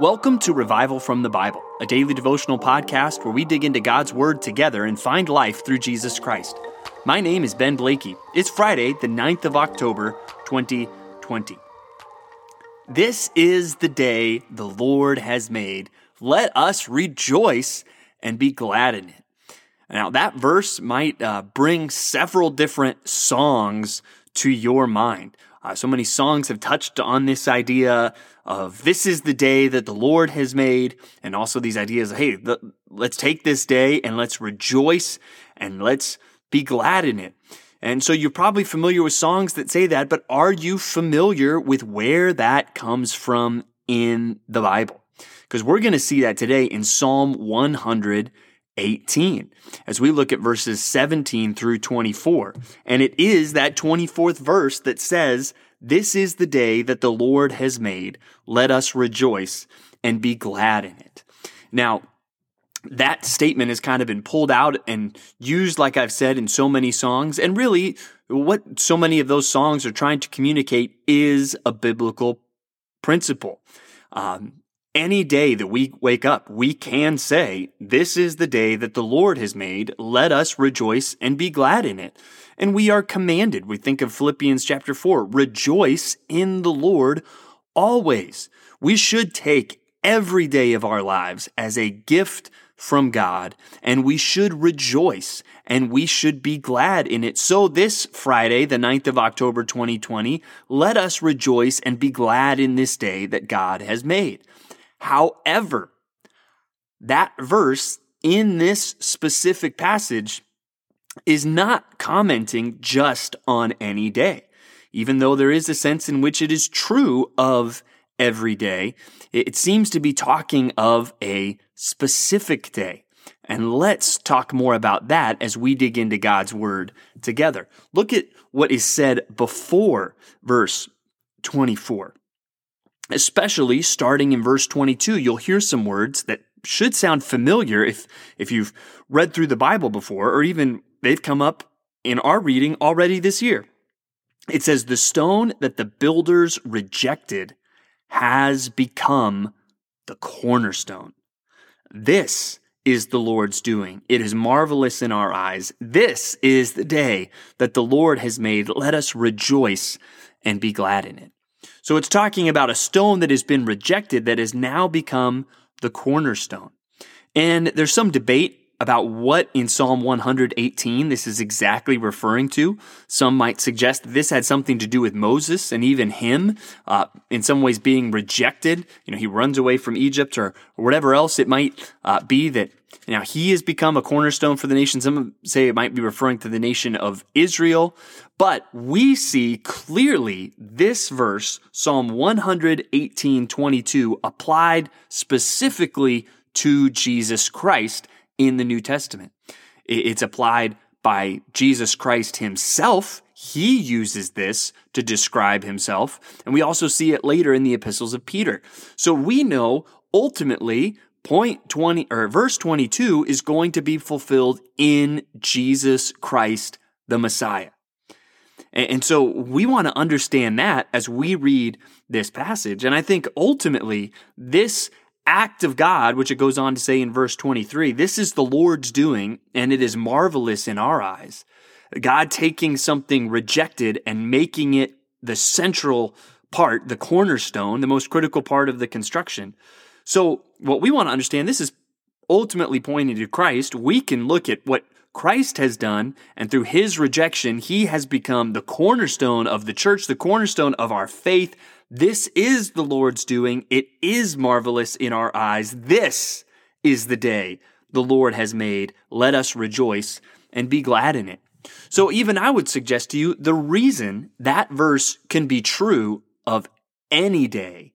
Welcome to Revival from the Bible, a daily devotional podcast where we dig into God's Word together and find life through Jesus Christ. My name is Ben Blakey. It's Friday, the 9th of October, 2020. This is the day the Lord has made. Let us rejoice and be glad in it. Now, that verse might uh, bring several different songs to your mind. Uh, so many songs have touched on this idea of this is the day that the Lord has made, and also these ideas of, hey, the, let's take this day and let's rejoice and let's be glad in it. And so you're probably familiar with songs that say that, but are you familiar with where that comes from in the Bible? Because we're going to see that today in Psalm 118 as we look at verses 17 through 24. And it is that 24th verse that says, this is the day that the Lord has made. Let us rejoice and be glad in it. Now, that statement has kind of been pulled out and used, like I've said, in so many songs. And really, what so many of those songs are trying to communicate is a biblical principle. Um, any day that we wake up, we can say, This is the day that the Lord has made. Let us rejoice and be glad in it. And we are commanded. We think of Philippians chapter 4 rejoice in the Lord always. We should take every day of our lives as a gift from God, and we should rejoice and we should be glad in it. So this Friday, the 9th of October 2020, let us rejoice and be glad in this day that God has made. However, that verse in this specific passage is not commenting just on any day. Even though there is a sense in which it is true of every day, it seems to be talking of a specific day. And let's talk more about that as we dig into God's word together. Look at what is said before verse 24 especially starting in verse 22, you'll hear some words that should sound familiar if, if you've read through the Bible before, or even they've come up in our reading already this year. It says, The stone that the builders rejected has become the cornerstone. This is the Lord's doing. It is marvelous in our eyes. This is the day that the Lord has made. Let us rejoice and be glad in it. So it's talking about a stone that has been rejected that has now become the cornerstone. And there's some debate about what in Psalm 118 this is exactly referring to. Some might suggest this had something to do with Moses and even him, uh, in some ways being rejected. You know, he runs away from Egypt or, whatever else it might uh, be that now he has become a cornerstone for the nation. Some say it might be referring to the nation of Israel, but we see clearly this verse, Psalm 118, 22, applied specifically to Jesus Christ in the New Testament. It's applied by Jesus Christ himself. He uses this to describe himself. And we also see it later in the epistles of Peter. So we know ultimately point 20 or verse 22 is going to be fulfilled in Jesus Christ, the Messiah. And so we want to understand that as we read this passage. And I think ultimately this act of God, which it goes on to say in verse 23, this is the Lord's doing, and it is marvelous in our eyes. God taking something rejected and making it the central part, the cornerstone, the most critical part of the construction. So, what we want to understand, this is ultimately pointing to Christ. We can look at what Christ has done, and through his rejection, he has become the cornerstone of the church, the cornerstone of our faith, this is the Lord's doing. It is marvelous in our eyes. This is the day the Lord has made. Let us rejoice and be glad in it. So even I would suggest to you the reason that verse can be true of any day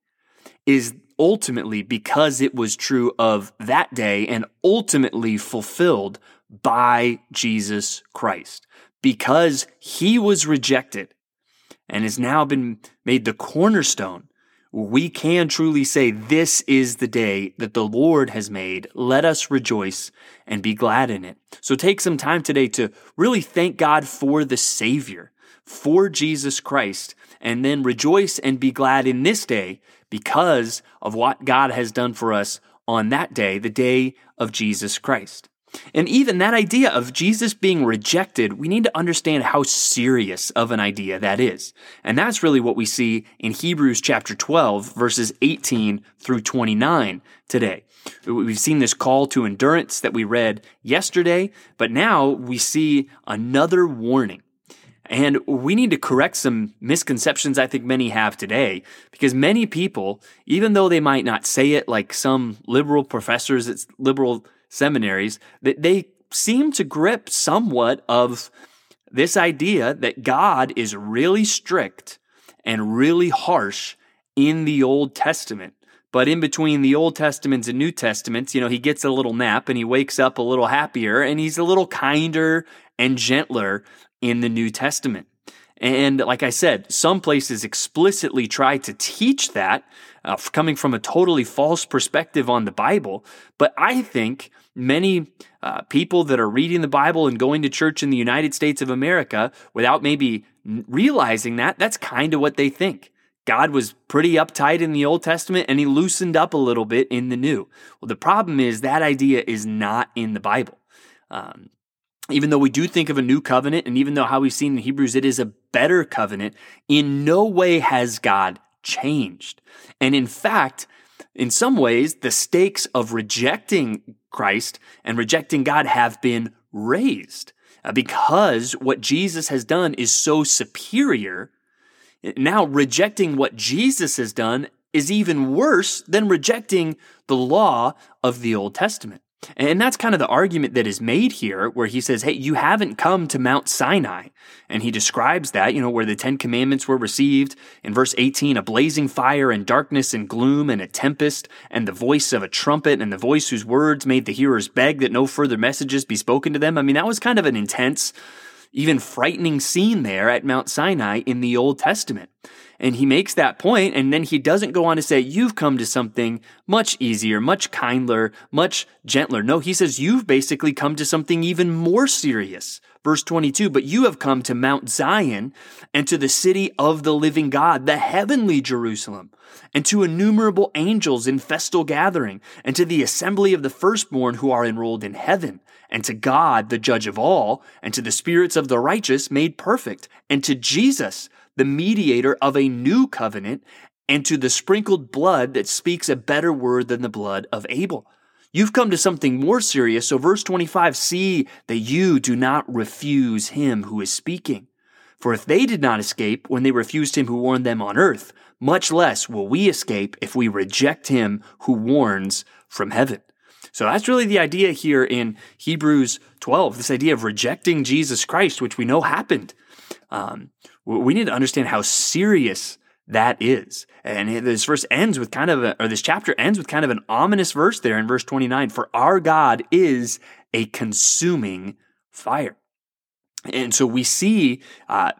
is ultimately because it was true of that day and ultimately fulfilled by Jesus Christ. Because he was rejected and has now been made the cornerstone. we can truly say, This is the day that the Lord has made. Let us rejoice and be glad in it. So take some time today to really thank God for the Savior, for Jesus Christ, and then rejoice and be glad in this day because of what God has done for us on that day, the day of Jesus Christ. And even that idea of Jesus being rejected, we need to understand how serious of an idea that is. And that's really what we see in Hebrews chapter 12, verses 18 through 29 today. We've seen this call to endurance that we read yesterday, but now we see another warning. And we need to correct some misconceptions I think many have today, because many people, even though they might not say it like some liberal professors at liberal seminaries, that they seem to grip somewhat of this idea that God is really strict and really harsh in the Old Testament. But in between the Old Testaments and New Testaments, you know, he gets a little nap and he wakes up a little happier and he's a little kinder and gentler in the New Testament. And like I said, some places explicitly try to teach that, uh, coming from a totally false perspective on the Bible. But I think many uh, people that are reading the Bible and going to church in the United States of America without maybe realizing that, that's kind of what they think. God was pretty uptight in the Old Testament and he loosened up a little bit in the New. Well, the problem is that idea is not in the Bible. Um, even though we do think of a new covenant, and even though how we've seen in Hebrews it is a better covenant, in no way has God changed. And in fact, in some ways, the stakes of rejecting Christ and rejecting God have been raised uh, because what Jesus has done is so superior. Now, rejecting what Jesus has done is even worse than rejecting the law of the Old Testament. And that's kind of the argument that is made here, where he says, Hey, you haven't come to Mount Sinai. And he describes that, you know, where the Ten Commandments were received. In verse 18, a blazing fire and darkness and gloom and a tempest and the voice of a trumpet and the voice whose words made the hearers beg that no further messages be spoken to them. I mean, that was kind of an intense, even frightening scene there at Mount Sinai in the Old Testament. And he makes that point, and then he doesn't go on to say, You've come to something much easier, much kinder, much gentler. No, he says, You've basically come to something even more serious. Verse 22 But you have come to Mount Zion and to the city of the living God, the heavenly Jerusalem, and to innumerable angels in festal gathering, and to the assembly of the firstborn who are enrolled in heaven, and to God, the judge of all, and to the spirits of the righteous made perfect, and to Jesus the mediator of a new covenant, and to the sprinkled blood that speaks a better word than the blood of Abel. You've come to something more serious. So, verse 25 see that you do not refuse him who is speaking. For if they did not escape when they refused him who warned them on earth, much less will we escape if we reject him who warns from heaven. So that's really the idea here in Hebrews 12, this idea of rejecting Jesus Christ, which we know happened. Um, we need to understand how serious that is. And this verse ends with kind of, a, or this chapter ends with kind of an ominous verse there in verse 29 For our God is a consuming fire. And so we see uh,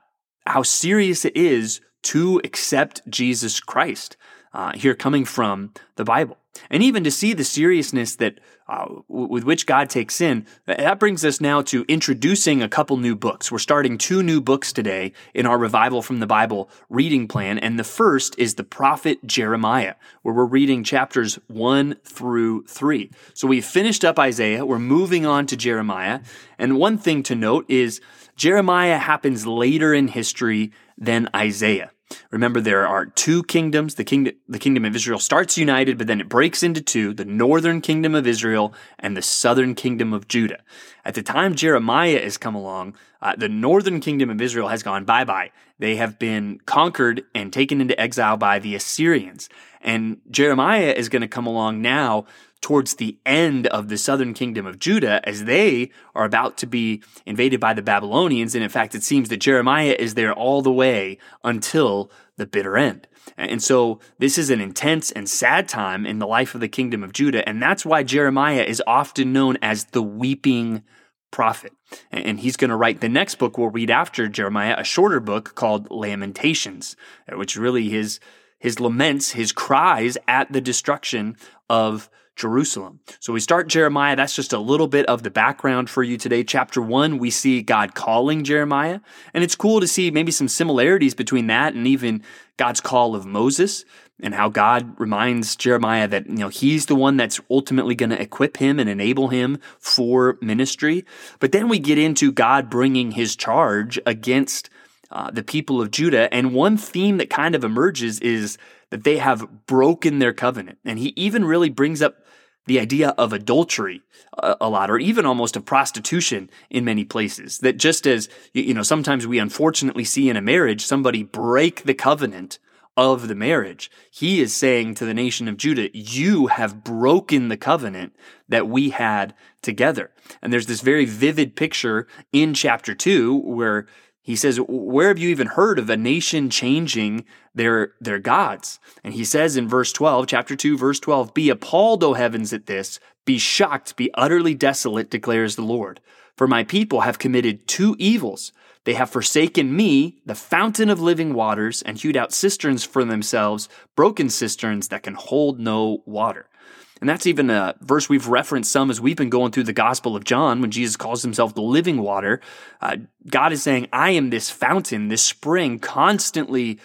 how serious it is to accept Jesus Christ uh, here coming from the Bible. And even to see the seriousness that uh, with which God takes sin, that brings us now to introducing a couple new books. We're starting two new books today in our Revival from the Bible reading plan. And the first is the prophet Jeremiah, where we're reading chapters one through three. So we've finished up Isaiah. We're moving on to Jeremiah. And one thing to note is Jeremiah happens later in history than Isaiah. Remember, there are two kingdoms. The kingdom, the kingdom of Israel starts united, but then it breaks into two, the northern kingdom of Israel and the southern kingdom of Judah. At the time Jeremiah has come along, uh, the northern kingdom of Israel has gone bye-bye. They have been conquered and taken into exile by the Assyrians. And Jeremiah is going to come along now towards the end of the southern kingdom of Judah as they are about to be invaded by the Babylonians. And in fact, it seems that Jeremiah is there all the way until the bitter end. And so this is an intense and sad time in the life of the kingdom of Judah. And that's why Jeremiah is often known as the weeping prophet. And he's going to write the next book we'll read after Jeremiah, a shorter book called Lamentations, which really his his laments, his cries at the destruction of Jerusalem. So we start Jeremiah. That's just a little bit of the background for you today. Chapter one, we see God calling Jeremiah. And it's cool to see maybe some similarities between that and even God's call of Moses and how God reminds Jeremiah that, you know, he's the one that's ultimately going to equip him and enable him for ministry. But then we get into God bringing his charge against uh, the people of Judah. And one theme that kind of emerges is that they have broken their covenant. And he even really brings up the idea of adultery a, a, lot, or even almost of prostitution in many places. That just as, you know, sometimes we unfortunately see in a marriage somebody break the covenant of the marriage, he is saying to the nation of Judah, you have broken the covenant that we had together. And there's this very vivid picture in chapter two where he says, where have you even heard of a nation changing their, their gods? And he says in verse 12, chapter 2, verse 12, be appalled, O heavens, at this. Be shocked, be utterly desolate, declares the Lord. For my people have committed two evils. They have forsaken me, the fountain of living waters, and hewed out cisterns for themselves, broken cisterns that can hold no water. And that's even a verse we've referenced some as we've been going through the Gospel of John when Jesus calls himself the living water. Uh, God is saying, I am this fountain, this spring, constantly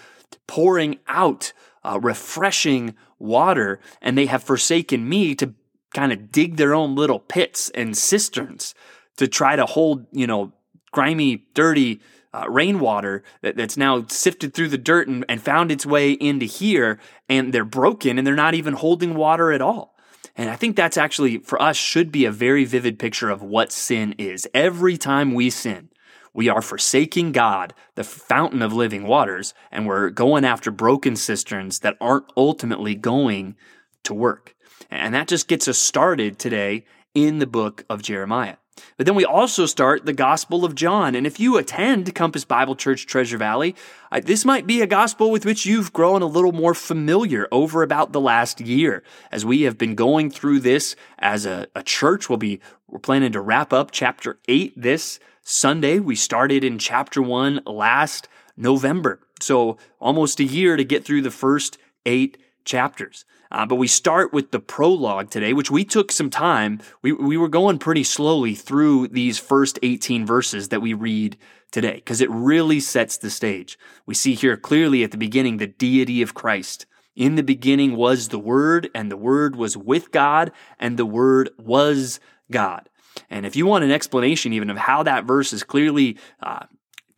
pouring out uh, refreshing water, and they have forsaken me to kind of dig their own little pits and cisterns to try to hold, you know, grimy, dirty uh, rainwater that, that's now sifted through the dirt and, and found its way into here, and they're broken and they're not even holding water at all. And I think that's actually, for us, should be a very vivid picture of what sin is. Every time we sin, we are forsaking God, the fountain of living waters, and we're going after broken cisterns that aren't ultimately going to work. And that just gets us started today in the book of Jeremiah. But then we also start the Gospel of John. And if you attend Compass Bible Church Treasure Valley, this might be a gospel with which you've grown a little more familiar over about the last year. As we have been going through this as a, a church, we'll be, we're planning to wrap up chapter eight this Sunday. We started in chapter one last November. So almost a year to get through the first eight chapters. Uh, but we start with the prologue today, which we took some time. We, we were going pretty slowly through these first 18 verses that we read today because it really sets the stage. We see here clearly at the beginning the deity of Christ. In the beginning was the Word, and the Word was with God, and the Word was God. And if you want an explanation even of how that verse is clearly uh,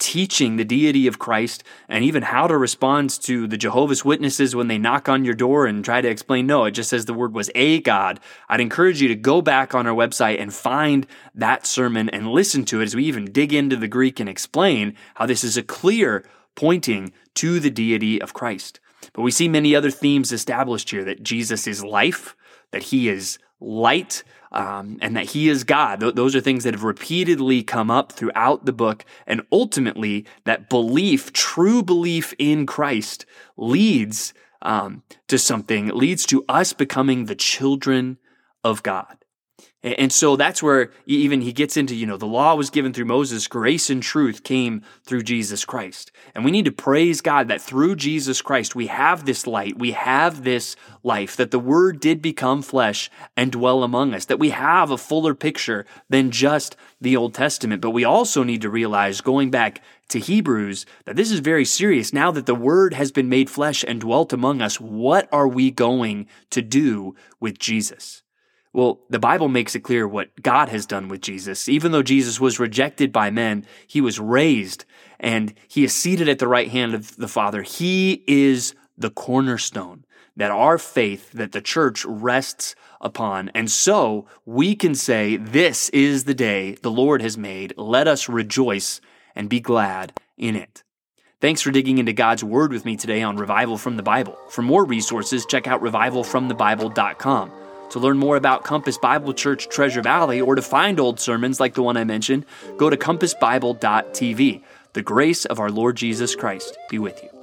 teaching the deity of Christ and even how to respond to the Jehovah's Witnesses when they knock on your door and try to explain, no, it just says the word was a God. I'd encourage you to go back on our website and find that sermon and listen to it as we even dig into the Greek and explain how this is a clear pointing to the deity of Christ. But we see many other themes established here that Jesus is life, that he is light, um, and that he is God. Th- those are things that have repeatedly come up throughout the book. And ultimately, that belief, true belief in Christ, leads um, to something, leads to us becoming the children of God. And so that's where even he gets into, you know, the law was given through Moses, grace and truth came through Jesus Christ. And we need to praise God that through Jesus Christ, we have this light, we have this life, that the word did become flesh and dwell among us, that we have a fuller picture than just the Old Testament. But we also need to realize, going back to Hebrews, that this is very serious. Now that the word has been made flesh and dwelt among us, what are we going to do with Jesus? Well, the Bible makes it clear what God has done with Jesus. Even though Jesus was rejected by men, he was raised and he is seated at the right hand of the Father. He is the cornerstone that our faith, that the church rests upon. And so we can say, This is the day the Lord has made. Let us rejoice and be glad in it. Thanks for digging into God's Word with me today on Revival from the Bible. For more resources, check out revivalfromthebible.com. To learn more about Compass Bible Church Treasure Valley or to find old sermons like the one I mentioned, go to compassbible.tv. The grace of our Lord Jesus Christ be with you.